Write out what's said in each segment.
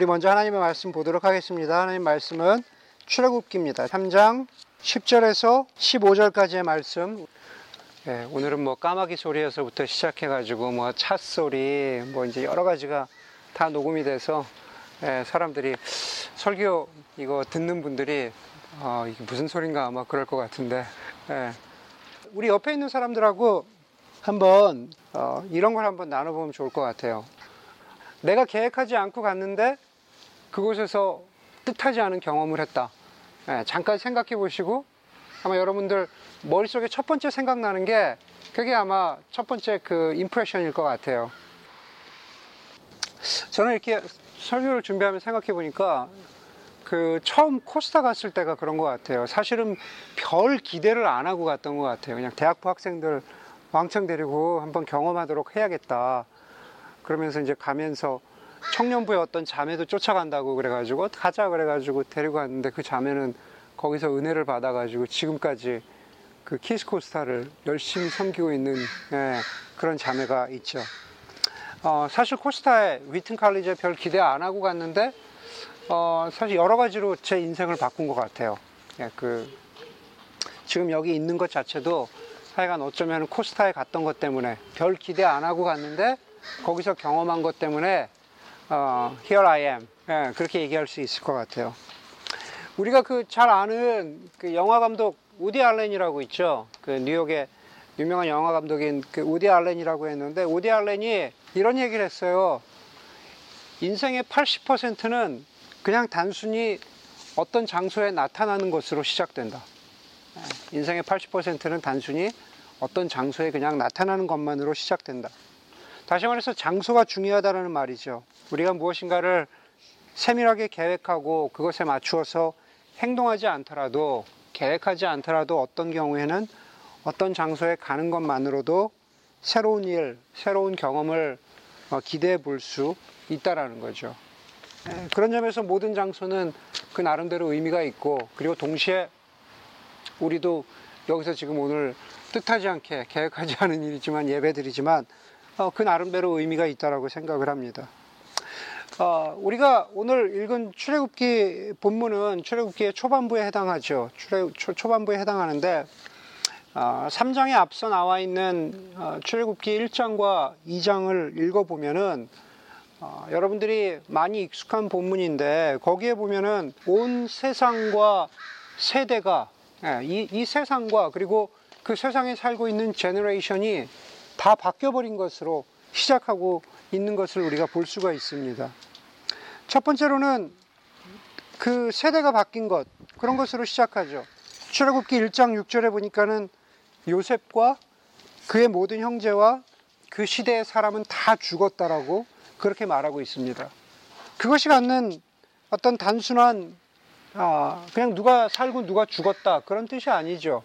우리 먼저 하나님의 말씀 보도록 하겠습니다. 하나님 말씀은 출애굽기입니다. 3장 10절에서 15절까지의 말씀. 예, 오늘은 뭐 까마귀 소리에서부터 시작해가지고 뭐 차 소리, 뭐 이제 여러 가지가 다 녹음이 돼서 예, 사람들이 설교 이거 듣는 분들이 어, 이게 무슨 소린가 아마 그럴 것 같은데 예, 우리 옆에 있는 사람들하고 한번 어, 이런 걸 한번 나눠보면 좋을 것 같아요. 내가 계획하지 않고 갔는데 그곳에서 뜻하지 않은 경험을 했다. 예, 잠깐 생각해 보시고 아마 여러분들 머릿속에 첫 번째 생각나는 게 그게 아마 첫 번째 그 임프레션일 것 같아요. 저는 이렇게 설교를 준비하면 생각해 보니까 그 처음 코스타 갔을 때가 그런 것 같아요. 사실은 별 기대를 안 하고 갔던 것 같아요. 그냥 대학부 학생들 왕창 데리고 한번 경험하도록 해야겠다. 그러면서 이제 가면서 청년부의 어떤 자매도 쫓아간다고 그래가지고 가자 그래가지고 데리고 갔는데 그 자매는 거기서 은혜를 받아가지고 지금까지 그 키스코스타를 열심히 섬기고 있는 예, 그런 자매가 있죠. 어, 사실 코스타에 위튼 칼리지에 별 기대 안 하고 갔는데 어, 사실 여러 가지로 제 인생을 바꾼 것 같아요. 예, 그 지금 여기 있는 것 자체도 하여간 어쩌면 코스타에 갔던 것 때문에 별 기대 안 하고 갔는데 거기서 경험한 것 때문에 어, here I am 예, 그렇게 얘기할 수 있을 것 같아요. 우리가 그 잘 아는 그 영화 감독 우디 알렌이라고 있죠. 그 뉴욕의 유명한 영화 감독인 그 우디 알렌이라고 했는데 우디 알렌이 이런 얘기를 했어요. 인생의 80%는 그냥 단순히 어떤 장소에 나타나는 것으로 시작된다. 예, 인생의 80%는 단순히 어떤 장소에 그냥 나타나는 것만으로 시작된다. 다시 말해서 장소가 중요하다는 말이죠. 우리가 무엇인가를 세밀하게 계획하고 그것에 맞추어서 행동하지 않더라도 계획하지 않더라도 어떤 경우에는 어떤 장소에 가는 것만으로도 새로운 일, 새로운 경험을 어, 기대해 볼 수 있다라는 거죠. 예, 그런 점에서 모든 장소는 그 나름대로 의미가 있고 그리고 동시에 우리도 여기서 지금 오늘 뜻하지 않게 계획하지 않은 일이지만 예배드리지만 어, 그 나름대로 의미가 있다라고 생각을 합니다. 어, 우리가 오늘 읽은 출애굽기 본문은 출애굽기의 초반부에 해당하죠. 출애, 초, 초반부에 해당하는데 어, 3장에 앞서 나와 있는 어, 출애굽기 1장과 2장을 읽어보면은 어, 여러분들이 많이 익숙한 본문인데 거기에 보면은 온 세상과 세대가 예, 이, 이 세상과 그리고 그 세상에 살고 있는 generation이 다 바뀌어버린 것으로 시작하고 있는 것을 우리가 볼 수가 있습니다. 첫 번째로는 그 세대가 바뀐 것, 그런 것으로 시작하죠. 출애굽기 1장 6절에 보니까는 요셉과 그의 모든 형제와 그 시대의 사람은 다 죽었다라고 그렇게 말하고 있습니다. 그것이 갖는 어떤 단순한 아, 그냥 누가 살고 누가 죽었다 그런 뜻이 아니죠.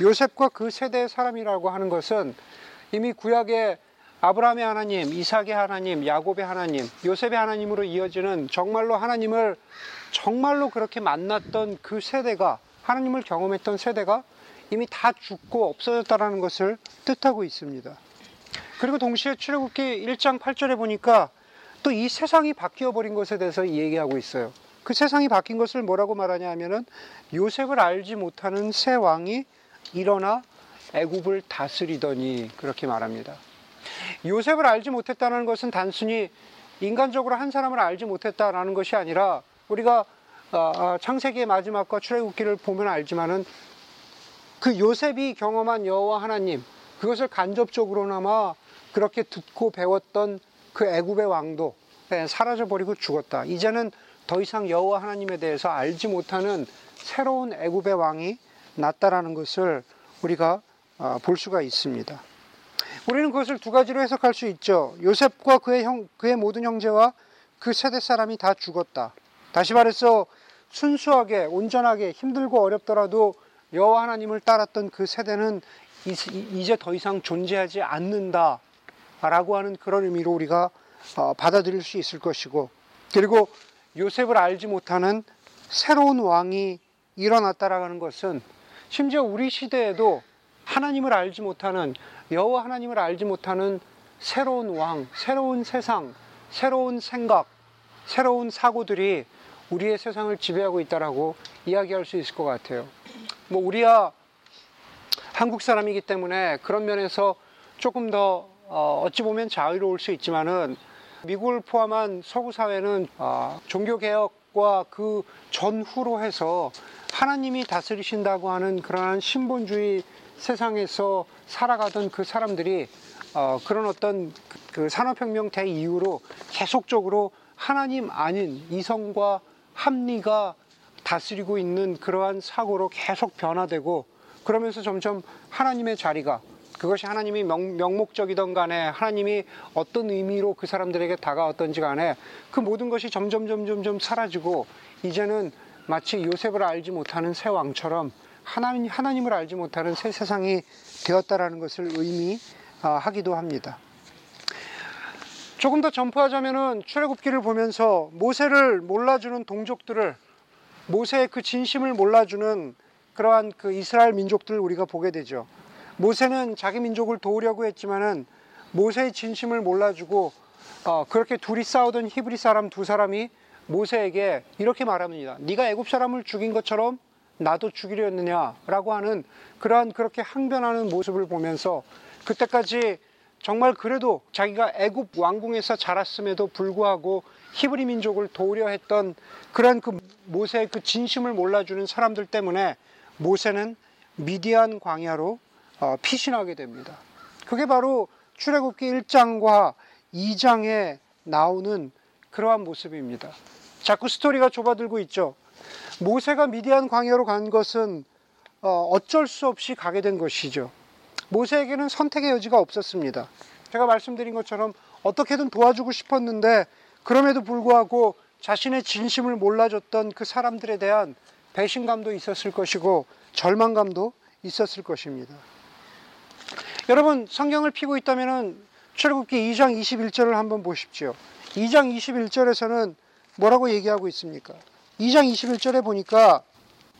요셉과 그 세대의 사람이라고 하는 것은 이미 구약의 아브라함의 하나님, 이삭의 하나님, 야곱의 하나님, 요셉의 하나님으로 이어지는 정말로 하나님을 정말로 그렇게 만났던 그 세대가 하나님을 경험했던 세대가 이미 다 죽고 없어졌다라는 것을 뜻하고 있습니다. 그리고 동시에 출애굽기 1장 8절에 보니까 또 이 세상이 바뀌어 버린 것에 대해서 얘기하고 있어요. 그 세상이 바뀐 것을 뭐라고 말하냐 하면은 요셉을 알지 못하는 새 왕이 일어나 애굽을 다스리더니 그렇게 말합니다. 요셉을 알지 못했다는 것은 단순히 인간적으로 한 사람을 알지 못했다라는 것이 아니라 우리가 어, 어, 창세기의 마지막과 출애굽기를 보면 알지만은 그 요셉이 경험한 여호와 하나님 그것을 간접적으로나마 그렇게 듣고 배웠던 그 애굽의 왕도 예, 사라져 버리고 죽었다. 이제는 더 이상 여호와 하나님에 대해서 알지 못하는 새로운 애굽의 왕이 났다라는 것을 우리가 어, 볼 수가 있습니다. 우리는 그것을 두 가지로 해석할 수 있죠. 요셉과 그의 형, 그의 모든 형제와 그 세대 사람이 다 죽었다. 다시 말해서 순수하게 온전하게 힘들고 어렵더라도 여호와 하나님을 따랐던 그 세대는 이제 더 이상 존재하지 않는다라고 하는 그런 의미로 우리가 어, 받아들일 수 있을 것이고 그리고 요셉을 알지 못하는 새로운 왕이 일어났다라는 것은 심지어 우리 시대에도 하나님을 알지 못하는 여호와 하나님을 알지 못하는 새로운 왕, 새로운 세상, 새로운 생각, 새로운 사고들이 우리의 세상을 지배하고 있다라고 이야기할 수 있을 것 같아요. 뭐 우리야 한국 사람이기 때문에 그런 면에서 조금 더 어, 어찌 보면 자유로울 수 있지만은 미국을 포함한 서구 사회는 어, 종교 개혁과 그 전후로 해서 하나님이 다스리신다고 하는 그러한 신본주의 세상에서 살아가던 그 사람들이 어, 그런 어떤 그, 그 산업혁명 대 이후로 계속적으로 하나님 아닌 이성과 합리가 다스리고 있는 그러한 사고로 계속 변화되고 그러면서 점점 하나님의 자리가 그것이 하나님이 명, 명목적이던 간에 하나님이 어떤 의미로 그 사람들에게 다가왔던지 간에 그 모든 것이 점점 점점 점 사라지고 이제는 마치 요셉을 알지 못하는 새 왕처럼 하나님, 하나님을 알지 못하는 새 세상이 되었다라는 것을 의미하기도 합니다. 조금 더 점프하자면은 출애굽기를 보면서 모세를 몰라주는 동족들을 모세의 그 진심을 몰라주는 그러한 그 이스라엘 민족들을 우리가 보게 되죠. 모세는 자기 민족을 도우려고 했지만은 모세의 진심을 몰라주고 어, 그렇게 둘이 싸우던 히브리 사람 두 사람이 모세에게 이렇게 말합니다. 네가 애굽 사람을 죽인 것처럼 나도 죽이려 했느냐라고 하는 그러한 그렇게 항변하는 모습을 보면서 그때까지 정말 그래도 자기가 애굽 왕궁에서 자랐음에도 불구하고 히브리 민족을 도우려 했던 그런 그 모세의 그 진심을 몰라주는 사람들 때문에 모세는 미디안 광야로 어, 피신하게 됩니다. 그게 바로 출애굽기 1장과 2장에 나오는 그러한 모습입니다. 자꾸 스토리가 좁아들고 있죠. 모세가 미디안 광야로 간 것은 어, 어쩔 수 없이 가게 된 것이죠. 모세에게는 선택의 여지가 없었습니다. 제가 말씀드린 것처럼 어떻게든 도와주고 싶었는데 그럼에도 불구하고 자신의 진심을 몰라줬던 그 사람들에 대한 배신감도 있었을 것이고 절망감도 있었을 것입니다. 여러분 성경을 피고 있다면 출애굽기 2장 21절을 한번 보십시오. 2장 21절에서는 뭐라고 얘기하고 있습니까? 2장 21절에 보니까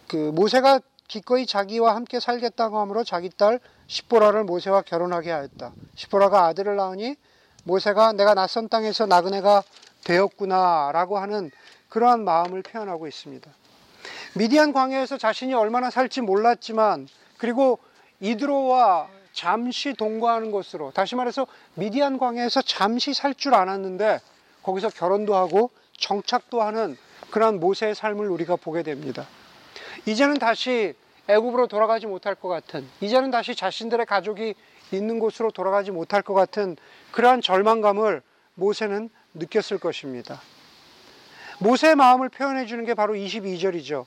그 모세가 기꺼이 자기와 함께 살겠다고 하므로 자기 딸 시보라를 모세와 결혼하게 하였다. 시보라가 아들을 낳으니 모세가 내가 낯선 땅에서 나그네가 되었구나라고 하는 그러한 마음을 표현하고 있습니다. 미디안 광야에서 자신이 얼마나 살지 몰랐지만 그리고 이드로와 잠시 동거하는 것으로 다시 말해서 미디안 광야에서 잠시 살 줄 알았는데 거기서 결혼도 하고 정착도 하는 그러한 모세의 삶을 우리가 보게 됩니다. 이제는 다시 애굽으로 돌아가지 못할 것 같은 이제는 다시 자신들의 가족이 있는 곳으로 돌아가지 못할 것 같은 그러한 절망감을 모세는 느꼈을 것입니다. 모세의 마음을 표현해 주는 게 바로 22절이죠.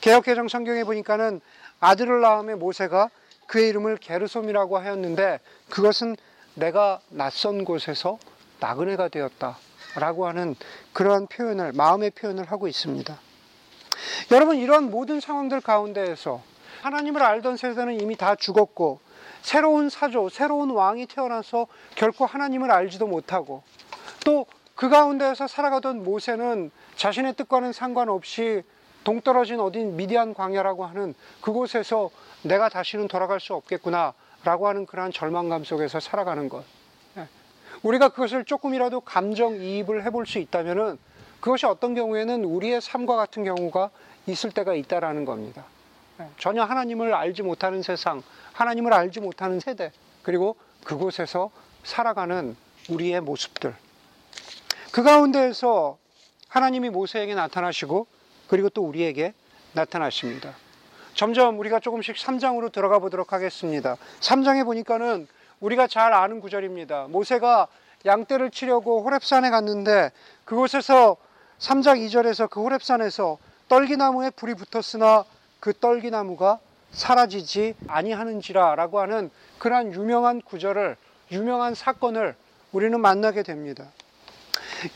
개혁개정 성경에 보니까는 아들을 낳음에 모세가 그의 이름을 게르솜이라고 하였는데 그것은 내가 낯선 곳에서 나그네가 되었다. 라고 하는 그러한 표현을, 마음의 표현을 하고 있습니다. 여러분, 이런 모든 상황들 가운데에서 하나님을 알던 세대는 이미 다 죽었고, 새로운 사조, 새로운 왕이 태어나서 결코 하나님을 알지도 못하고, 또 그 가운데에서 살아가던 모세는 자신의 뜻과는 상관없이 동떨어진 어딘 미디안 광야라고 하는 그곳에서 내가 다시는 돌아갈 수 없겠구나 라고 하는 그러한 절망감 속에서 살아가는 것. 예. 우리가 그것을 조금이라도 감정이입을 해볼 수 있다면은 그것이 어떤 경우에는 우리의 삶과 같은 경우가 있을 때가 있다라는 겁니다. 예. 전혀 하나님을 알지 못하는 세상, 하나님을 알지 못하는 세대, 그리고 그곳에서 살아가는 우리의 모습들. 그 가운데에서 하나님이 모세에게 나타나시고 그리고 또 우리에게 나타나십니다. 점점 우리가 조금씩 3장으로 들어가 보도록 하겠습니다. 3장에 보니까는 우리가 잘 아는 구절입니다. 모세가 양떼를 치려고 호렙산에 갔는데 그곳에서 3장 2절에서 그 호렙산에서 떨기나무에 불이 붙었으나 그 떨기나무가 사라지지 아니하는지라라고 하는 그러한 유명한 구절을 유명한 사건을 우리는 만나게 됩니다.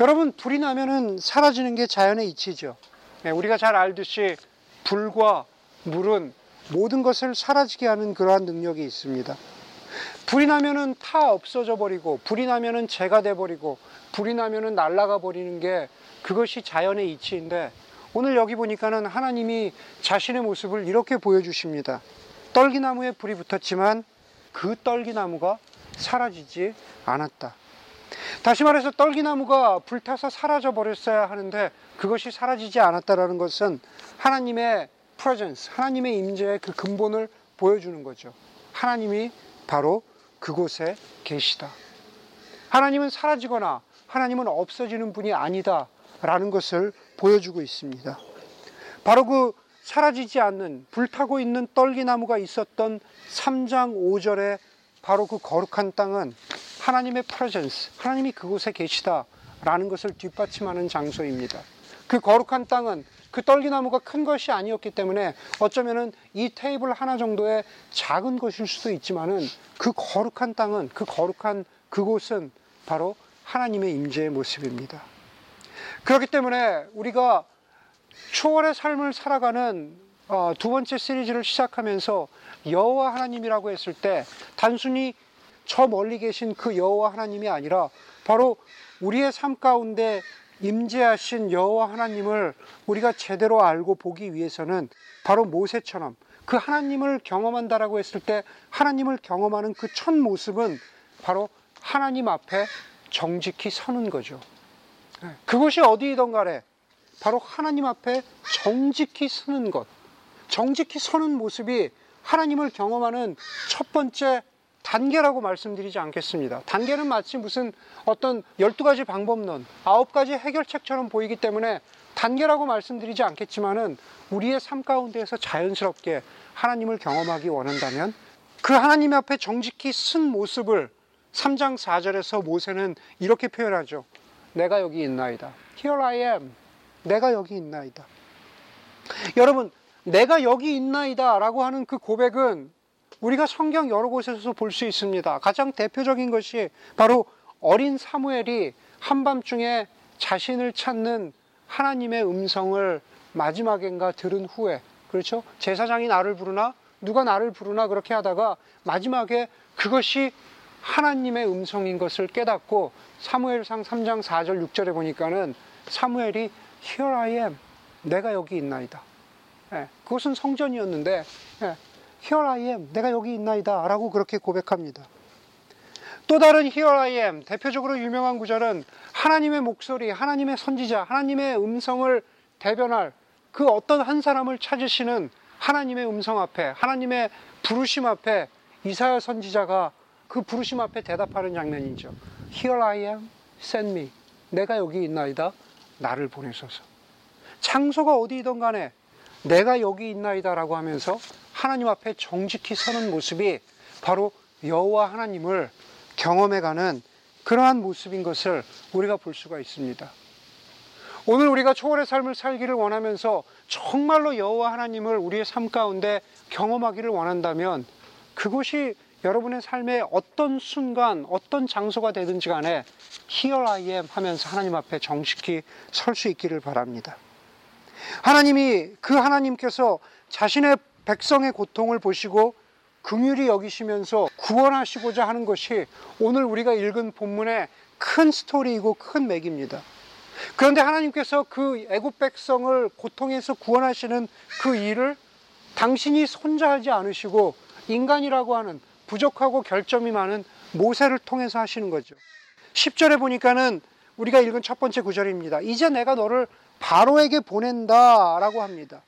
여러분 불이 나면은 사라지는 게 자연의 이치죠. 네, 우리가 잘 알듯이 불과 물은 모든 것을 사라지게 하는 그러한 능력이 있습니다. 불이 나면은 타 없어져 버리고 불이 나면은 재가 돼 버리고 불이 나면은 날아가 버리는 게 그것이 자연의 이치인데 오늘 여기 보니까는 하나님이 자신의 모습을 이렇게 보여주십니다. 떨기나무에 불이 붙었지만 그 떨기나무가 사라지지 않았다. 다시 말해서 떨기나무가 불타서 사라져 버렸어야 하는데 그것이 사라지지 않았다라는 것은 하나님의 프레젠스, 하나님의 임재의 그 근본을 보여주는 거죠. 하나님이 바로 그곳에 계시다. 하나님은 사라지거나 하나님은 없어지는 분이 아니다 라는 것을 보여주고 있습니다. 바로 그 사라지지 않는 불타고 있는 떨기나무가 있었던 3장 5절에 바로 그 거룩한 땅은 하나님의 프레젠스, 하나님이 그곳에 계시다라는 것을 뒷받침하는 장소입니다. 그 거룩한 땅은 그 떨기나무가 큰 것이 아니었기 때문에 어쩌면은 이 테이블 하나 정도의 작은 것일 수도 있지만은 그 거룩한 땅은 그 거룩한 그곳은 바로 하나님의 임재의 모습입니다. 그렇기 때문에 우리가 초월의 삶을 살아가는 어, 두 번째 시리즈를 시작하면서 여호와 하나님이라고 했을 때 단순히 저 멀리 계신 그 여호와 하나님이 아니라 바로 우리의 삶 가운데 임재하신 여호와 하나님을 우리가 제대로 알고 보기 위해서는 바로 모세처럼 그 하나님을 경험한다라고 했을 때 하나님을 경험하는 그 첫 모습은 바로 하나님 앞에 정직히 서는 거죠. 네, 그것이 어디이던 간에 바로 하나님 앞에 정직히 서는 것, 정직히 서는 모습이 하나님을 경험하는 첫 번째 단계라고 말씀드리지 않겠습니다. 단계는 마치 무슨 어떤 12가지 방법론, 9가지 해결책처럼 보이기 때문에 단계라고 말씀드리지 않겠지만은 우리의 삶 가운데에서 자연스럽게 하나님을 경험하기 원한다면 그 하나님 앞에 정직히 쓴 모습을 3장 4절에서 모세는 이렇게 표현하죠. 내가 여기 있나이다. Here I am. 내가 여기 있나이다. 여러분, 내가 여기 있나이다 라고 하는 그 고백은 우리가 성경 여러 곳에서 볼 수 있습니다. 가장 대표적인 것이 바로 어린 사무엘이 한밤중에 자신을 찾는 하나님의 음성을 마지막엔가 들은 후에 그렇죠? 제사장이 나를 부르나 누가 나를 부르나 그렇게 하다가 마지막에 그것이 하나님의 음성인 것을 깨닫고 사무엘상 3장 4절 6절에 보니까는 사무엘이 Here I am 내가 여기 있나이다. 예, 그것은 성전이었는데 예, Here I am 내가 여기 있나이다 라고 그렇게 고백합니다. 또 다른 Here I am 대표적으로 유명한 구절은 하나님의 목소리, 하나님의 선지자, 하나님의 음성을 대변할 그 어떤 한 사람을 찾으시는 하나님의 음성 앞에, 하나님의 부르심 앞에 이사야 선지자가 그 부르심 앞에 대답하는 장면이죠. Here I am, send me. 내가 여기 있나이다. 나를 보내소서. 장소가 어디이든 간에 내가 여기 있나이다라고 하면서 하나님 앞에 정직히 서는 모습이 바로 여호와 하나님을 경험해가는 그러한 모습인 것을 우리가 볼 수가 있습니다. 오늘 우리가 초월의 삶을 살기를 원하면서 정말로 여호와 하나님을 우리의 삶 가운데 경험하기를 원한다면 그것이 여러분의 삶의 어떤 순간, 어떤 장소가 되든지 간에 Here I am 하면서 하나님 앞에 정직히 설 수 있기를 바랍니다. 하나님이 그 하나님께서 자신의 백성의 고통을 보시고 긍휼히 여기시면서 구원하시고자 하는 것이 오늘 우리가 읽은 본문의 큰 스토리이고 큰 맥입니다. 그런데 하나님께서 그 애굽 백성을 고통에서 구원하시는 그 일을 당신이 혼자 하지 않으시고 인간이라고 하는 부족하고 결점이 많은 모세를 통해서 하시는 거죠. 10절에 보니까는 우리가 읽은 첫 번째 구절입니다. 이제 내가 너를 바로에게 보낸다 라고 합니다.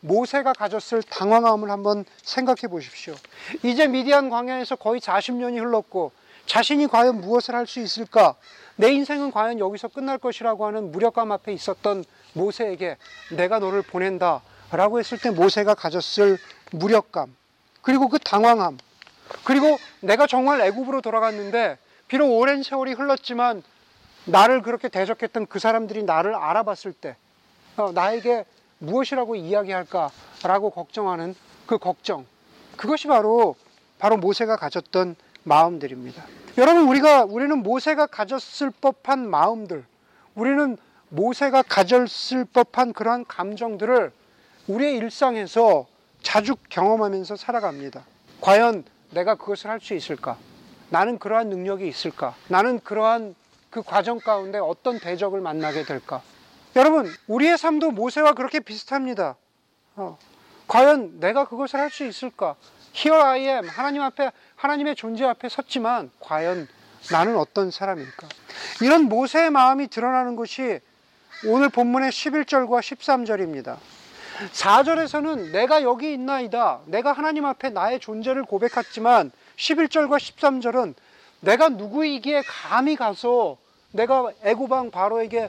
모세가 가졌을 당황함을 한번 생각해 보십시오. 이제 미디안 광야에서 거의 40년이 흘렀고 자신이 과연 무엇을 할 수 있을까? 내 인생은 과연 여기서 끝날 것이라고 하는 무력감 앞에 있었던 모세에게 내가 너를 보낸다 라고 했을 때 모세가 가졌을 무력감 그리고 그 당황함 그리고 내가 정말 애굽으로 돌아갔는데 비록 오랜 세월이 흘렀지만 나를 그렇게 대적했던 그 사람들이 나를 알아봤을 때 어, 나에게 무엇이라고 이야기할까라고 걱정하는 그 걱정. 그것이 바로 바로 모세가 가졌던 마음들입니다. 여러분 우리가 우리는 모세가 가졌을 법한 마음들, 우리는 모세가 가졌을 법한 그러한 감정들을 우리의 일상에서 자주 경험하면서 살아갑니다. 과연 내가 그것을 할 수 있을까? 나는 그러한 능력이 있을까? 나는 그러한 그 과정 가운데 어떤 대적을 만나게 될까? 여러분, 우리의 삶도 모세와 그렇게 비슷합니다. 어, 과연 내가 그것을 할 수 있을까? Here I am. 하나님 앞에, 하나님의 존재 앞에 섰지만, 과연 나는 어떤 사람일까? 이런 모세의 마음이 드러나는 것이 오늘 본문의 11절과 13절입니다. 4절에서는 내가 여기 있나이다. 내가 하나님 앞에 나의 존재를 고백했지만 11절과 13절은 내가 누구이기에 감히 가서 내가 애고방 바로에게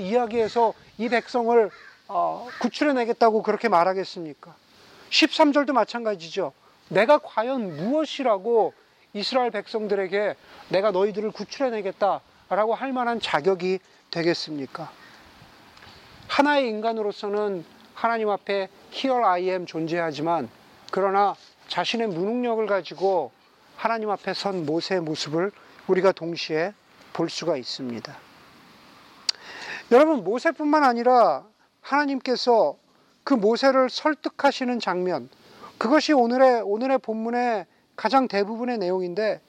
이야기해서 이 백성을 어, 구출해내겠다고 그렇게 말하겠습니까? 13절도 마찬가지죠. 내가 과연 무엇이라고 이스라엘 백성들에게 내가 너희들을 구출해내겠다라고 할 만한 자격이 되겠습니까? 하나의 인간으로서는 하나님 앞에 Here I am 존재하지만 그러나 자신의 무능력을 가지고 하나님 앞에 선 모세의 모습을 우리가 동시에 볼 수가 있습니다. 여러분, 모세뿐만 아니라 하나님께서 그 모세를 설득하시는 장면, 그것이 오늘의, 오늘의 본문의 가장 대부분의 내용인데,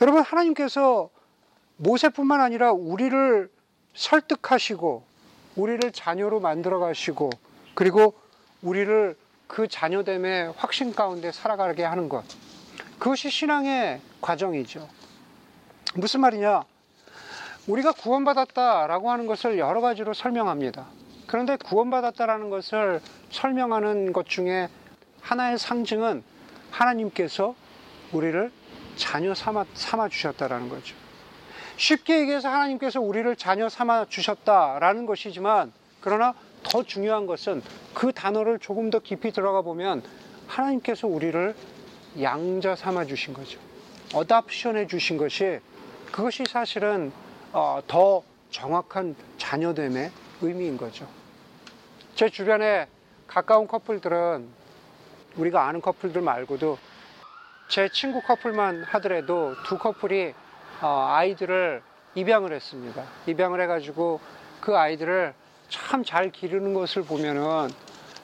여러분, 하나님께서 모세뿐만 아니라 우리를 설득하시고, 우리를 자녀로 만들어 가시고, 그리고 우리를 그 자녀됨의 확신 가운데 살아가게 하는 것. 그것이 신앙의 과정이죠. 무슨 말이냐? 우리가 구원받았다라고 하는 것을 여러 가지로 설명합니다. 그런데 구원받았다라는 것을 설명하는 것 중에 하나의 상징은 하나님께서 우리를 자녀 삼아, 삼아 주셨다라는 거죠. 쉽게 얘기해서 하나님께서 우리를 자녀 삼아 주셨다라는 것이지만 그러나 더 중요한 것은 그 단어를 조금 더 깊이 들어가 보면 하나님께서 우리를 양자 삼아 주신 거죠. 어답션해 주신 것이 그것이 사실은 어, 더 정확한 자녀됨의 의미인 거죠. 제 주변에 가까운 커플들은 우리가 아는 커플들 말고도 제 친구 커플만 하더라도 두 커플이 어, 아이들을 입양을 했습니다. 입양을 해가지고 그 아이들을 참 잘 기르는 것을 보면은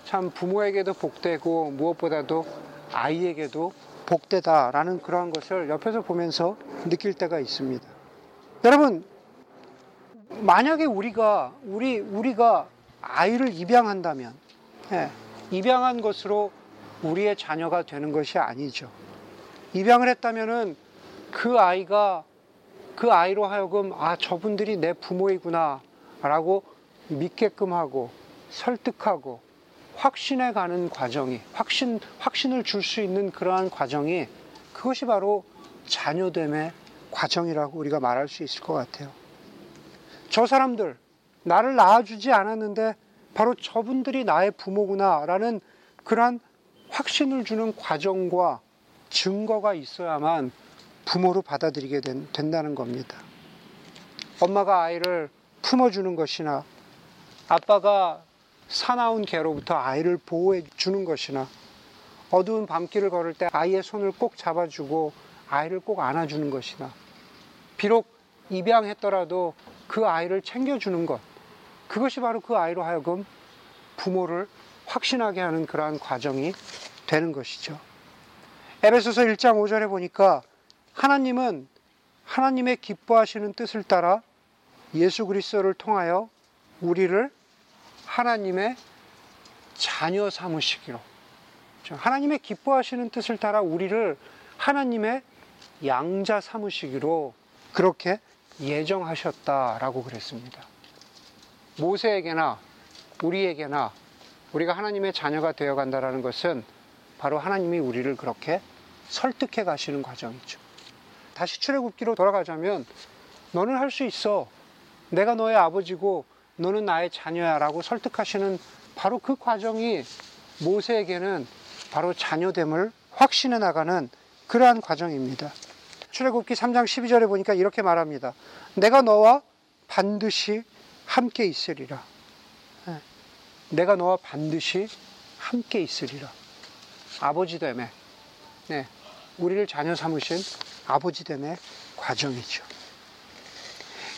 참 부모에게도 복되고 무엇보다도 아이에게도 복되다라는 그러한 것을 옆에서 보면서 느낄 때가 있습니다. 여러분, 만약에 우리가 우리 우리가 아이를 입양한다면 예, 입양한 것으로 우리의 자녀가 되는 것이 아니죠. 입양을 했다면은 그 아이가 그 아이로 하여금 아 저분들이 내 부모이구나라고 믿게끔 하고 설득하고 확신해 가는 과정이 확신 확신을 줄 수 있는 그러한 과정이 그것이 바로 자녀됨의 과정이라고 우리가 말할 수 있을 것 같아요. 저 사람들 나를 낳아주지 않았는데 바로 저분들이 나의 부모구나라는 그러한 확신을 주는 과정과 증거가 있어야만 부모로 받아들이게 된, 된다는 겁니다. 엄마가 아이를 품어주는 것이나 아빠가 사나운 개로부터 아이를 보호해 주는 것이나 어두운 밤길을 걸을 때 아이의 손을 꼭 잡아주고 아이를 꼭 안아주는 것이나 비록 입양했더라도 그 아이를 챙겨주는 것 그것이 바로 그 아이로 하여금 부모를 확신하게 하는 그러한 과정이 되는 것이죠. 에베소서 1장 5절에 보니까 하나님은 하나님의 기뻐하시는 뜻을 따라 예수 그리스도를 통하여 우리를 하나님의 자녀 삼으시기로 하나님의 기뻐하시는 뜻을 따라 우리를 하나님의 양자 삼으시기로 그렇게 예정하셨다라고 그랬습니다. 모세에게나 우리에게나 우리가 하나님의 자녀가 되어 간다라는 것은 바로 하나님이 우리를 그렇게 설득해 가시는 과정이죠. 다시 출애굽기로 돌아가자면 너는 할 수 있어. 내가 너의 아버지고 너는 나의 자녀야라고 설득하시는 바로 그 과정이 모세에게는 바로 자녀됨을 확신해 나가는 그러한 과정입니다. 출애굽기 3장 12절에 보니까 이렇게 말합니다. 내가 너와 반드시 함께 있으리라. 예. 내가 너와 반드시 함께 있으리라. 아버지 됨에, 네, 우리를 자녀 삼으신 아버지 됨의 과정이죠.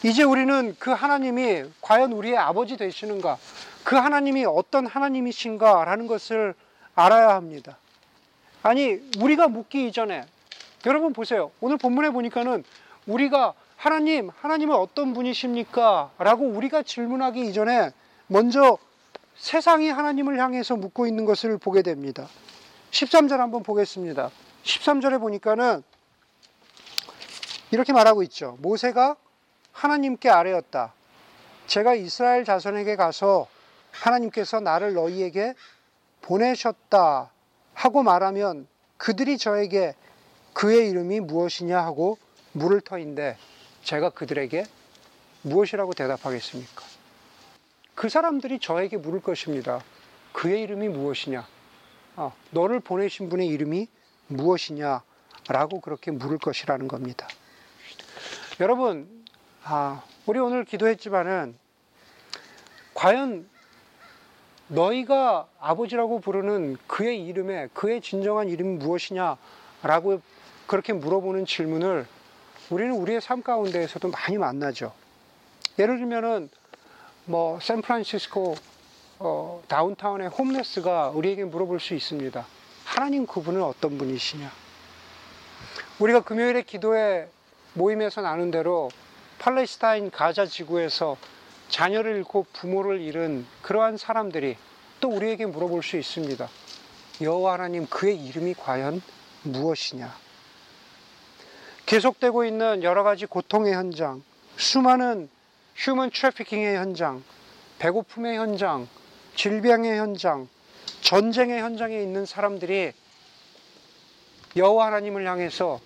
이제 우리는 그 하나님이 과연 우리의 아버지 되시는가, 그 하나님이 어떤 하나님이신가라는 것을 알아야 합니다. 아니, 우리가 묻기 이전에, 여러분 보세요. 오늘 본문에 보니까는 우리가 하나님, 하나님은 어떤 분이십니까? 라고 우리가 질문하기 이전에 먼저 세상이 하나님을 향해서 묻고 있는 것을 보게 됩니다. 13절 한번 보겠습니다. 13절에 보니까는 이렇게 말하고 있죠. 모세가 하나님께 아뢰었다. 제가 이스라엘 자손에게 가서 하나님께서 나를 너희에게 보내셨다 하고 말하면 그들이 저에게 그의 이름이 무엇이냐 하고 물을 터인데 제가 그들에게 무엇이라고 대답하겠습니까? 그 사람들이 저에게 물을 것입니다. 그의 이름이 무엇이냐? 아, 너를 보내신 분의 이름이 무엇이냐? 라고 그렇게 물을 것이라는 겁니다. 여러분, 아, 우리 오늘 기도했지만은 과연 너희가 아버지라고 부르는 그의 이름에 그의 진정한 이름이 무엇이냐 라고 그렇게 물어보는 질문을 우리는 우리의 삶 가운데에서도 많이 만나죠. 예를 들면은 뭐 샌프란시스코 어, 다운타운의 홈레스가 우리에게 물어볼 수 있습니다. 하나님 그분은 어떤 분이시냐? 우리가 금요일에 기도회 모임에서 나눈 대로 팔레스타인 가자 지구에서 자녀를 잃고 부모를 잃은 그러한 사람들이 또 우리에게 물어볼 수 있습니다. 여호와 하나님 그의 이름이 과연 무엇이냐? 계속되고 있는 여러 가지 고통의 현장, 수많은 휴먼 트래피킹의 현장, 배고픔의 현장, 질병의 현장, 전쟁의 현장에 있는 사람들이 여호와 하나님을 향해서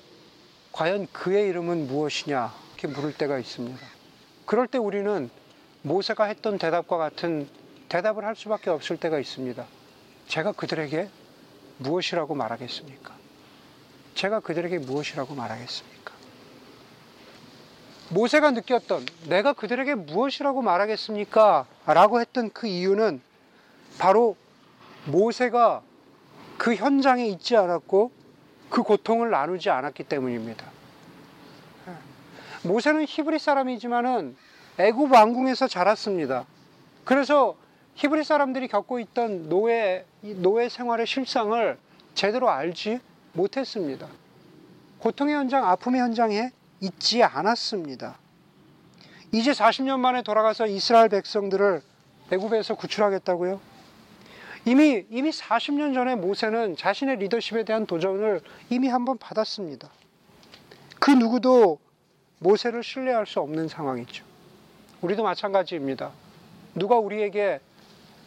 과연 그의 이름은 무엇이냐 이렇게 물을 때가 있습니다. 그럴 때 우리는 모세가 했던 대답과 같은 대답을 할 수밖에 없을 때가 있습니다. 제가 그들에게 무엇이라고 말하겠습니까? 제가 그들에게 무엇이라고 말하겠습니까? 모세가 느꼈던 내가 그들에게 무엇이라고 말하겠습니까? 라고 했던 그 이유는 바로 모세가 그 현장에 있지 않았고 그 고통을 나누지 않았기 때문입니다. 모세는 히브리 사람이지만은 애굽 왕궁에서 자랐습니다. 그래서 히브리 사람들이 겪고 있던 노예 노예 생활의 실상을 제대로 알지 못했습니다. 고통의 현장, 아픔의 현장에 있지 않았습니다. 이제 40년 만에 돌아가서 이스라엘 백성들을 애굽에서 구출하겠다고요? 이미 이미 40년 전에 모세는 자신의 리더십에 대한 도전을 이미 한번 받았습니다. 그 누구도 모세를 신뢰할 수 없는 상황이죠. 우리도 마찬가지입니다. 누가 우리에게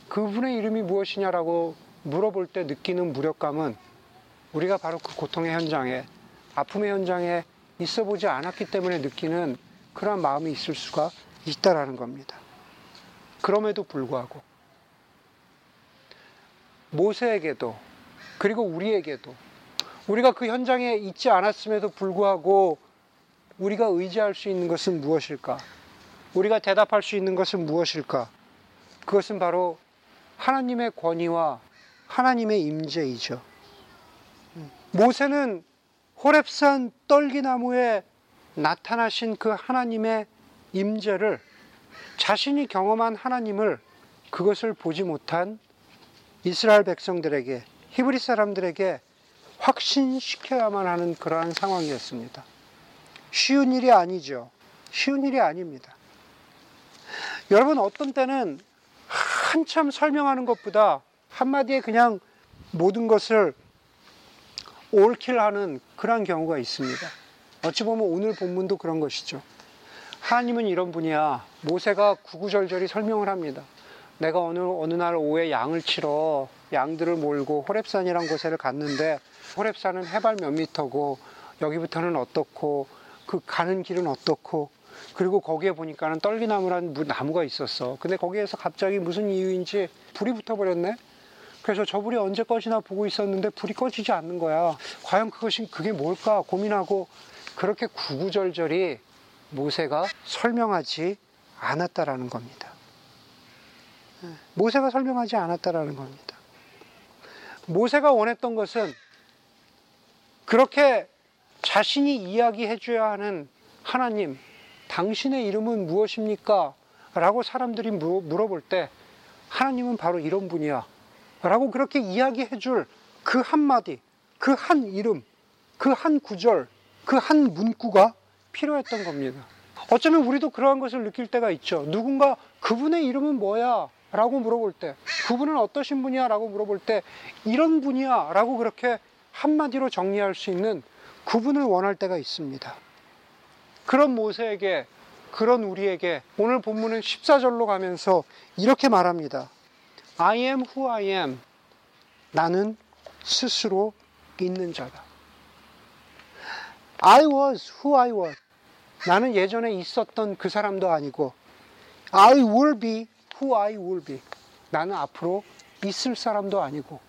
그분의 이름이 무엇이냐라고 물어볼 때 느끼는 무력감은 우리가 바로 그 고통의 현장에 아픔의 현장에 있어 보지 않았기 때문에 느끼는 그러한 마음이 있을 수가 있다라는 겁니다. 그럼에도 불구하고 모세에게도 그리고 우리에게도 우리가 그 현장에 있지 않았음에도 불구하고 우리가 의지할 수 있는 것은 무엇일까? 우리가 대답할 수 있는 것은 무엇일까? 그것은 바로 하나님의 권위와 하나님의 임재이죠. 모세는 호랩산 떨기나무에 나타나신 그 하나님의 임재를 자신이 경험한 하나님을 그것을 보지 못한 이스라엘 백성들에게 히브리 사람들에게 확신시켜야만 하는 그러한 상황이었습니다. 쉬운 일이 아니죠. 쉬운 일이 아닙니다. 여러분 어떤 때는 한참 설명하는 것보다 한마디에 그냥 모든 것을 올킬하는 그런 경우가 있습니다. 어찌 보면 오늘 본문도 그런 것이죠. 하나님은 이런 분이야. 모세가 구구절절히 설명을 합니다. 내가 어느, 어느 날 오후에 양을 치러 양들을 몰고 호랩산이란 곳에 갔는데 호랩산은 해발 몇 미터고 여기부터는 어떻고 그 가는 길은 어떻고 그리고 거기에 보니까는 떨기나무란 나무가 있었어. 근데 거기에서 갑자기 무슨 이유인지 불이 붙어버렸네. 그래서 저 불이 언제 꺼지나 보고 있었는데 불이 꺼지지 않는 거야. 과연 그것이 그게 뭘까 고민하고 그렇게 구구절절히 모세가 설명하지 않았다라는 겁니다. 예, 모세가 설명하지 않았다라는 겁니다. 모세가 원했던 것은 그렇게 자신이 이야기해줘야 하는 하나님, 당신의 이름은 무엇입니까? 라고 사람들이 물어볼 때 하나님은 바로 이런 분이야. 라고 그렇게 이야기해 줄 그 한마디, 그 한 이름, 그 한 구절, 그 한 문구가 필요했던 겁니다. 어쩌면 우리도 그러한 것을 느낄 때가 있죠. 누군가 그분의 이름은 뭐야? 라고 물어볼 때, 그분은 어떠신 분이야? 라고 물어볼 때, 이런 분이야? 라고 그렇게 한마디로 정리할 수 있는 그분을 원할 때가 있습니다. 그런 모세에게 그런 우리에게 오늘 본문은 14절로 가면서 이렇게 말합니다. I am who I am. 나는 스스로 있는 자다. I was who I was. 나는 예전에 있었던 그 사람도 아니고 I will be who I will be. 나는 앞으로 있을 사람도 아니고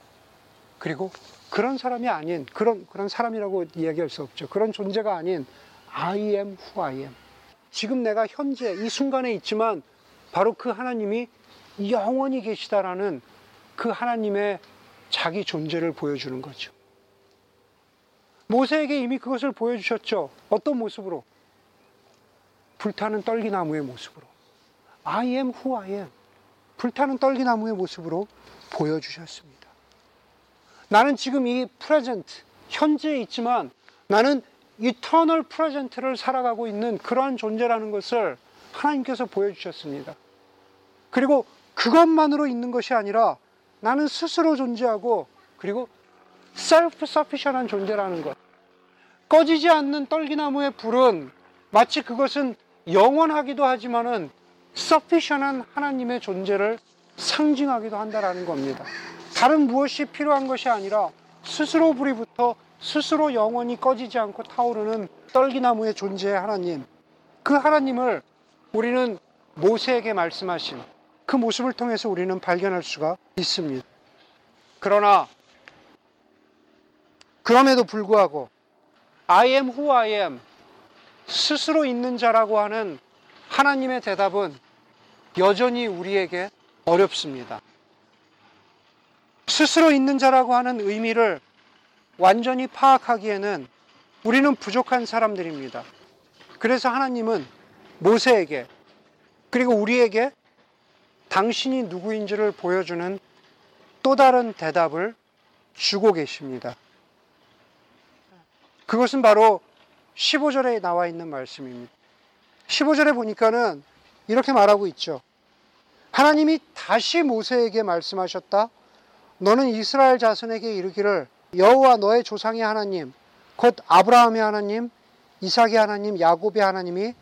그리고 그런 사람이 아닌 그런 그런 사람이라고 이야기할 수 없죠. 그런 존재가 아닌 I am who I am. 지금 내가 현재 이 순간에 있지만 바로 그 하나님이 영원히 계시다라는 그 하나님의 자기 존재를 보여주는 거죠. 모세에게 이미 그것을 보여주셨죠. 어떤 모습으로? 불타는 떨기나무의 모습으로. I am who I am. 불타는 떨기나무의 모습으로 보여주셨습니다. 나는 지금 이 present, 현재에 있지만 나는 eternal present를 살아가고 있는 그러한 존재라는 것을 하나님께서 보여주셨습니다. 그리고 그것만으로 있는 것이 아니라 나는 스스로 존재하고 그리고 self-sufficient한 존재라는 것. 꺼지지 않는 떨기나무의 불은 마치 그것은 영원하기도 하지만은 서피션한 하나님의 존재를 상징하기도 한다라는 겁니다. 다른 무엇이 필요한 것이 아니라 스스로 불이 붙어 스스로 영원히 꺼지지 않고 타오르는 떨기나무의 존재의 하나님. 그 하나님을 우리는 모세에게 말씀하신 그 모습을 통해서 우리는 발견할 수가 있습니다. 그러나 그럼에도 불구하고 I am who I am 스스로 있는 자라고 하는 하나님의 대답은 여전히 우리에게 어렵습니다. 스스로 있는 자라고 하는 의미를 완전히 파악하기에는 우리는 부족한 사람들입니다. 그래서 하나님은 모세에게 그리고 우리에게 당신이 누구인지를 보여주는 또 다른 대답을 주고 계십니다. 그것은 바로 15절에 나와 있는 말씀입니다. 15절에 보니까는 이렇게 말하고 있죠. 하나님이 다시 모세에게 말씀하셨다. 너는 이스라엘 자손에게 이르기를 여호와 너의 조상의 하나님 곧 아브라함의 하나님 이삭의 하나님 야곱의 하나님이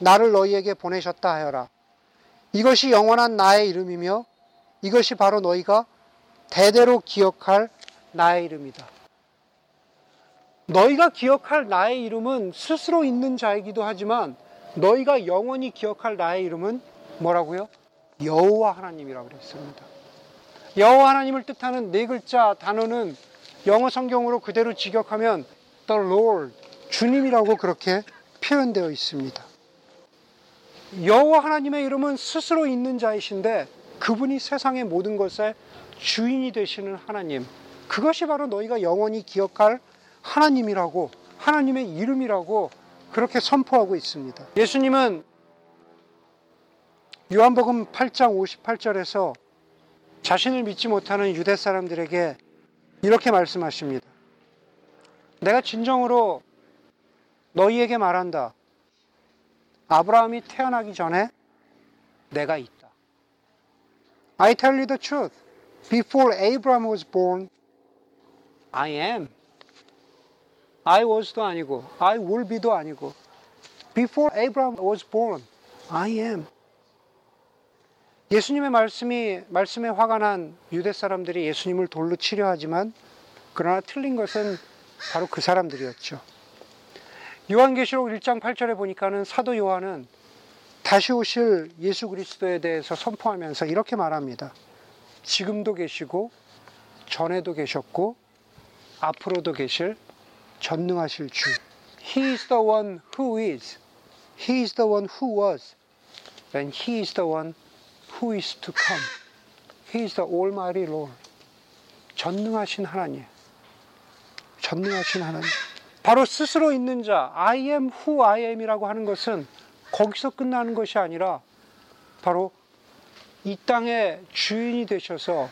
나를 너희에게 보내셨다 하여라. 이것이 영원한 나의 이름이며 이것이 바로 너희가 대대로 기억할 나의 이름이다. 너희가 기억할 나의 이름은 스스로 있는 자이기도 하지만 너희가 영원히 기억할 나의 이름은 뭐라고요? 여호와 하나님이라고 그랬습니다. 여호와 하나님을 뜻하는 네 글자 단어는 영어 성경으로 그대로 직역하면 the Lord 주님이라고 그렇게 표현되어 있습니다. 여호와 하나님의 이름은 스스로 있는 자이신데 그분이 세상의 모든 것의 주인이 되시는 하나님. 그것이 바로 너희가 영원히 기억할 하나님이라고 하나님의 이름이라고 그렇게 선포하고 있습니다. 예수님은 요한복음 8장 58절에서 자신을 믿지 못하는 유대 사람들에게 이렇게 말씀하십니다. 내가 진정으로 너희에게 말한다. 아브라함이 태어나기 전에 내가 있다. I tell you the truth. Before Abraham was born, I am. I was도 아니고, I will be도 아니고, before Abraham was born, I am. 예수님의 말씀이 말씀에 화가 난 유대 사람들이 예수님을 돌로 치려 하지만 그러나 틀린 것은 바로 그 사람들이었죠. 요한계시록 1장 8절에 보니까는 사도 요한은 다시 오실 예수 그리스도에 대해서 선포하면서 이렇게 말합니다. 지금도 계시고 전에도 계셨고 앞으로도 계실 전능하실 주. He is the one who is. He is the one who was. And he is the one who is to come. He is the Almighty Lord. 전능하신 하나님. 전능하신 하나님. 바로 스스로 있는 자, I am who I am이라고 하는 것은 거기서 끝나는 것이 아니라 바로 이 땅의 주인이 되셔서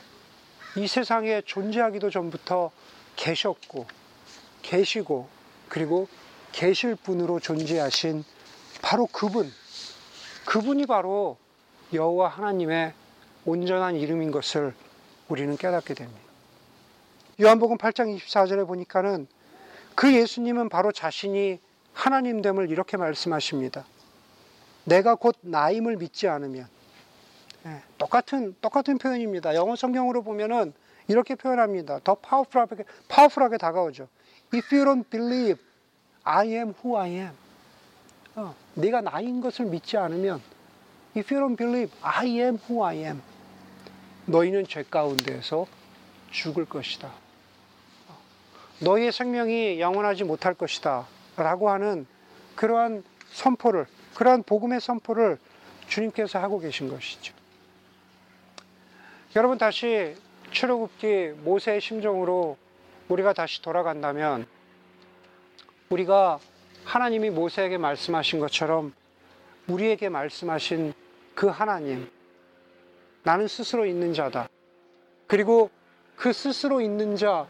이 세상에 존재하기도 전부터 계셨고, 계시고, 그리고 계실 분으로 존재하신 바로 그분, 그분이 바로 여호와 하나님의 온전한 이름인 것을 우리는 깨닫게 됩니다. 요한복음 8장 24절에 보니까는 그 예수님은 바로 자신이 하나님됨을 이렇게 말씀하십니다. 내가 곧 나임을 믿지 않으면 예, 똑같은 똑같은 표현입니다. 영어 성경으로 보면은 이렇게 표현합니다. 더 파워풀하게 파워풀하게 다가오죠. If you don't believe I am who I am. 어, 네가 나인 것을 믿지 않으면 If you don't believe I am who I am. 너희는 죄 가운데에서 죽을 것이다. 너희의 생명이 영원하지 못할 것이다. 라고 하는 그러한 선포를, 그러한 복음의 선포를 주님께서 하고 계신 것이죠. 여러분 다시 출애굽기 모세의 심정으로 우리가 다시 돌아간다면 우리가 하나님이 모세에게 말씀하신 것처럼 우리에게 말씀하신 그 하나님 나는 스스로 있는 자다. 그리고 그 스스로 있는 자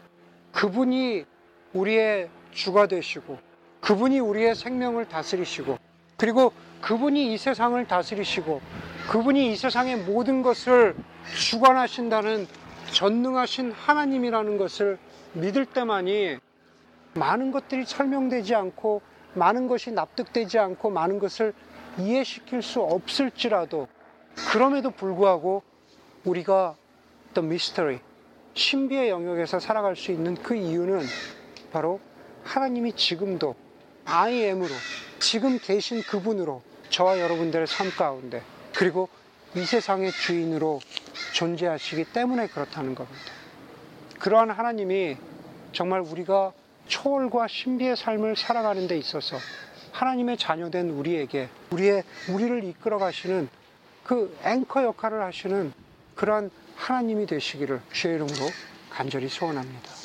그분이 우리의 주가 되시고 그분이 우리의 생명을 다스리시고 그리고 그분이 이 세상을 다스리시고 그분이 이 세상의 모든 것을 주관하신다는 전능하신 하나님이라는 것을 믿을 때만이 많은 것들이 설명되지 않고 많은 것이 납득되지 않고 많은 것을 이해시킬 수 없을지라도 그럼에도 불구하고 우리가 the mystery 신비의 영역에서 살아갈 수 있는 그 이유는 바로 하나님이 지금도 I am으로 지금 계신 그분으로 저와 여러분들의 삶 가운데 그리고 이 세상의 주인으로 존재하시기 때문에 그렇다는 겁니다. 그러한 하나님이 정말 우리가 초월과 신비의 삶을 살아가는 데 있어서 하나님의 자녀된 우리에게 우리의 우리를 이끌어 가시는 그 앵커 역할을 하시는 그러한 하나님이 되시기를 주의 이름으로 간절히 소원합니다.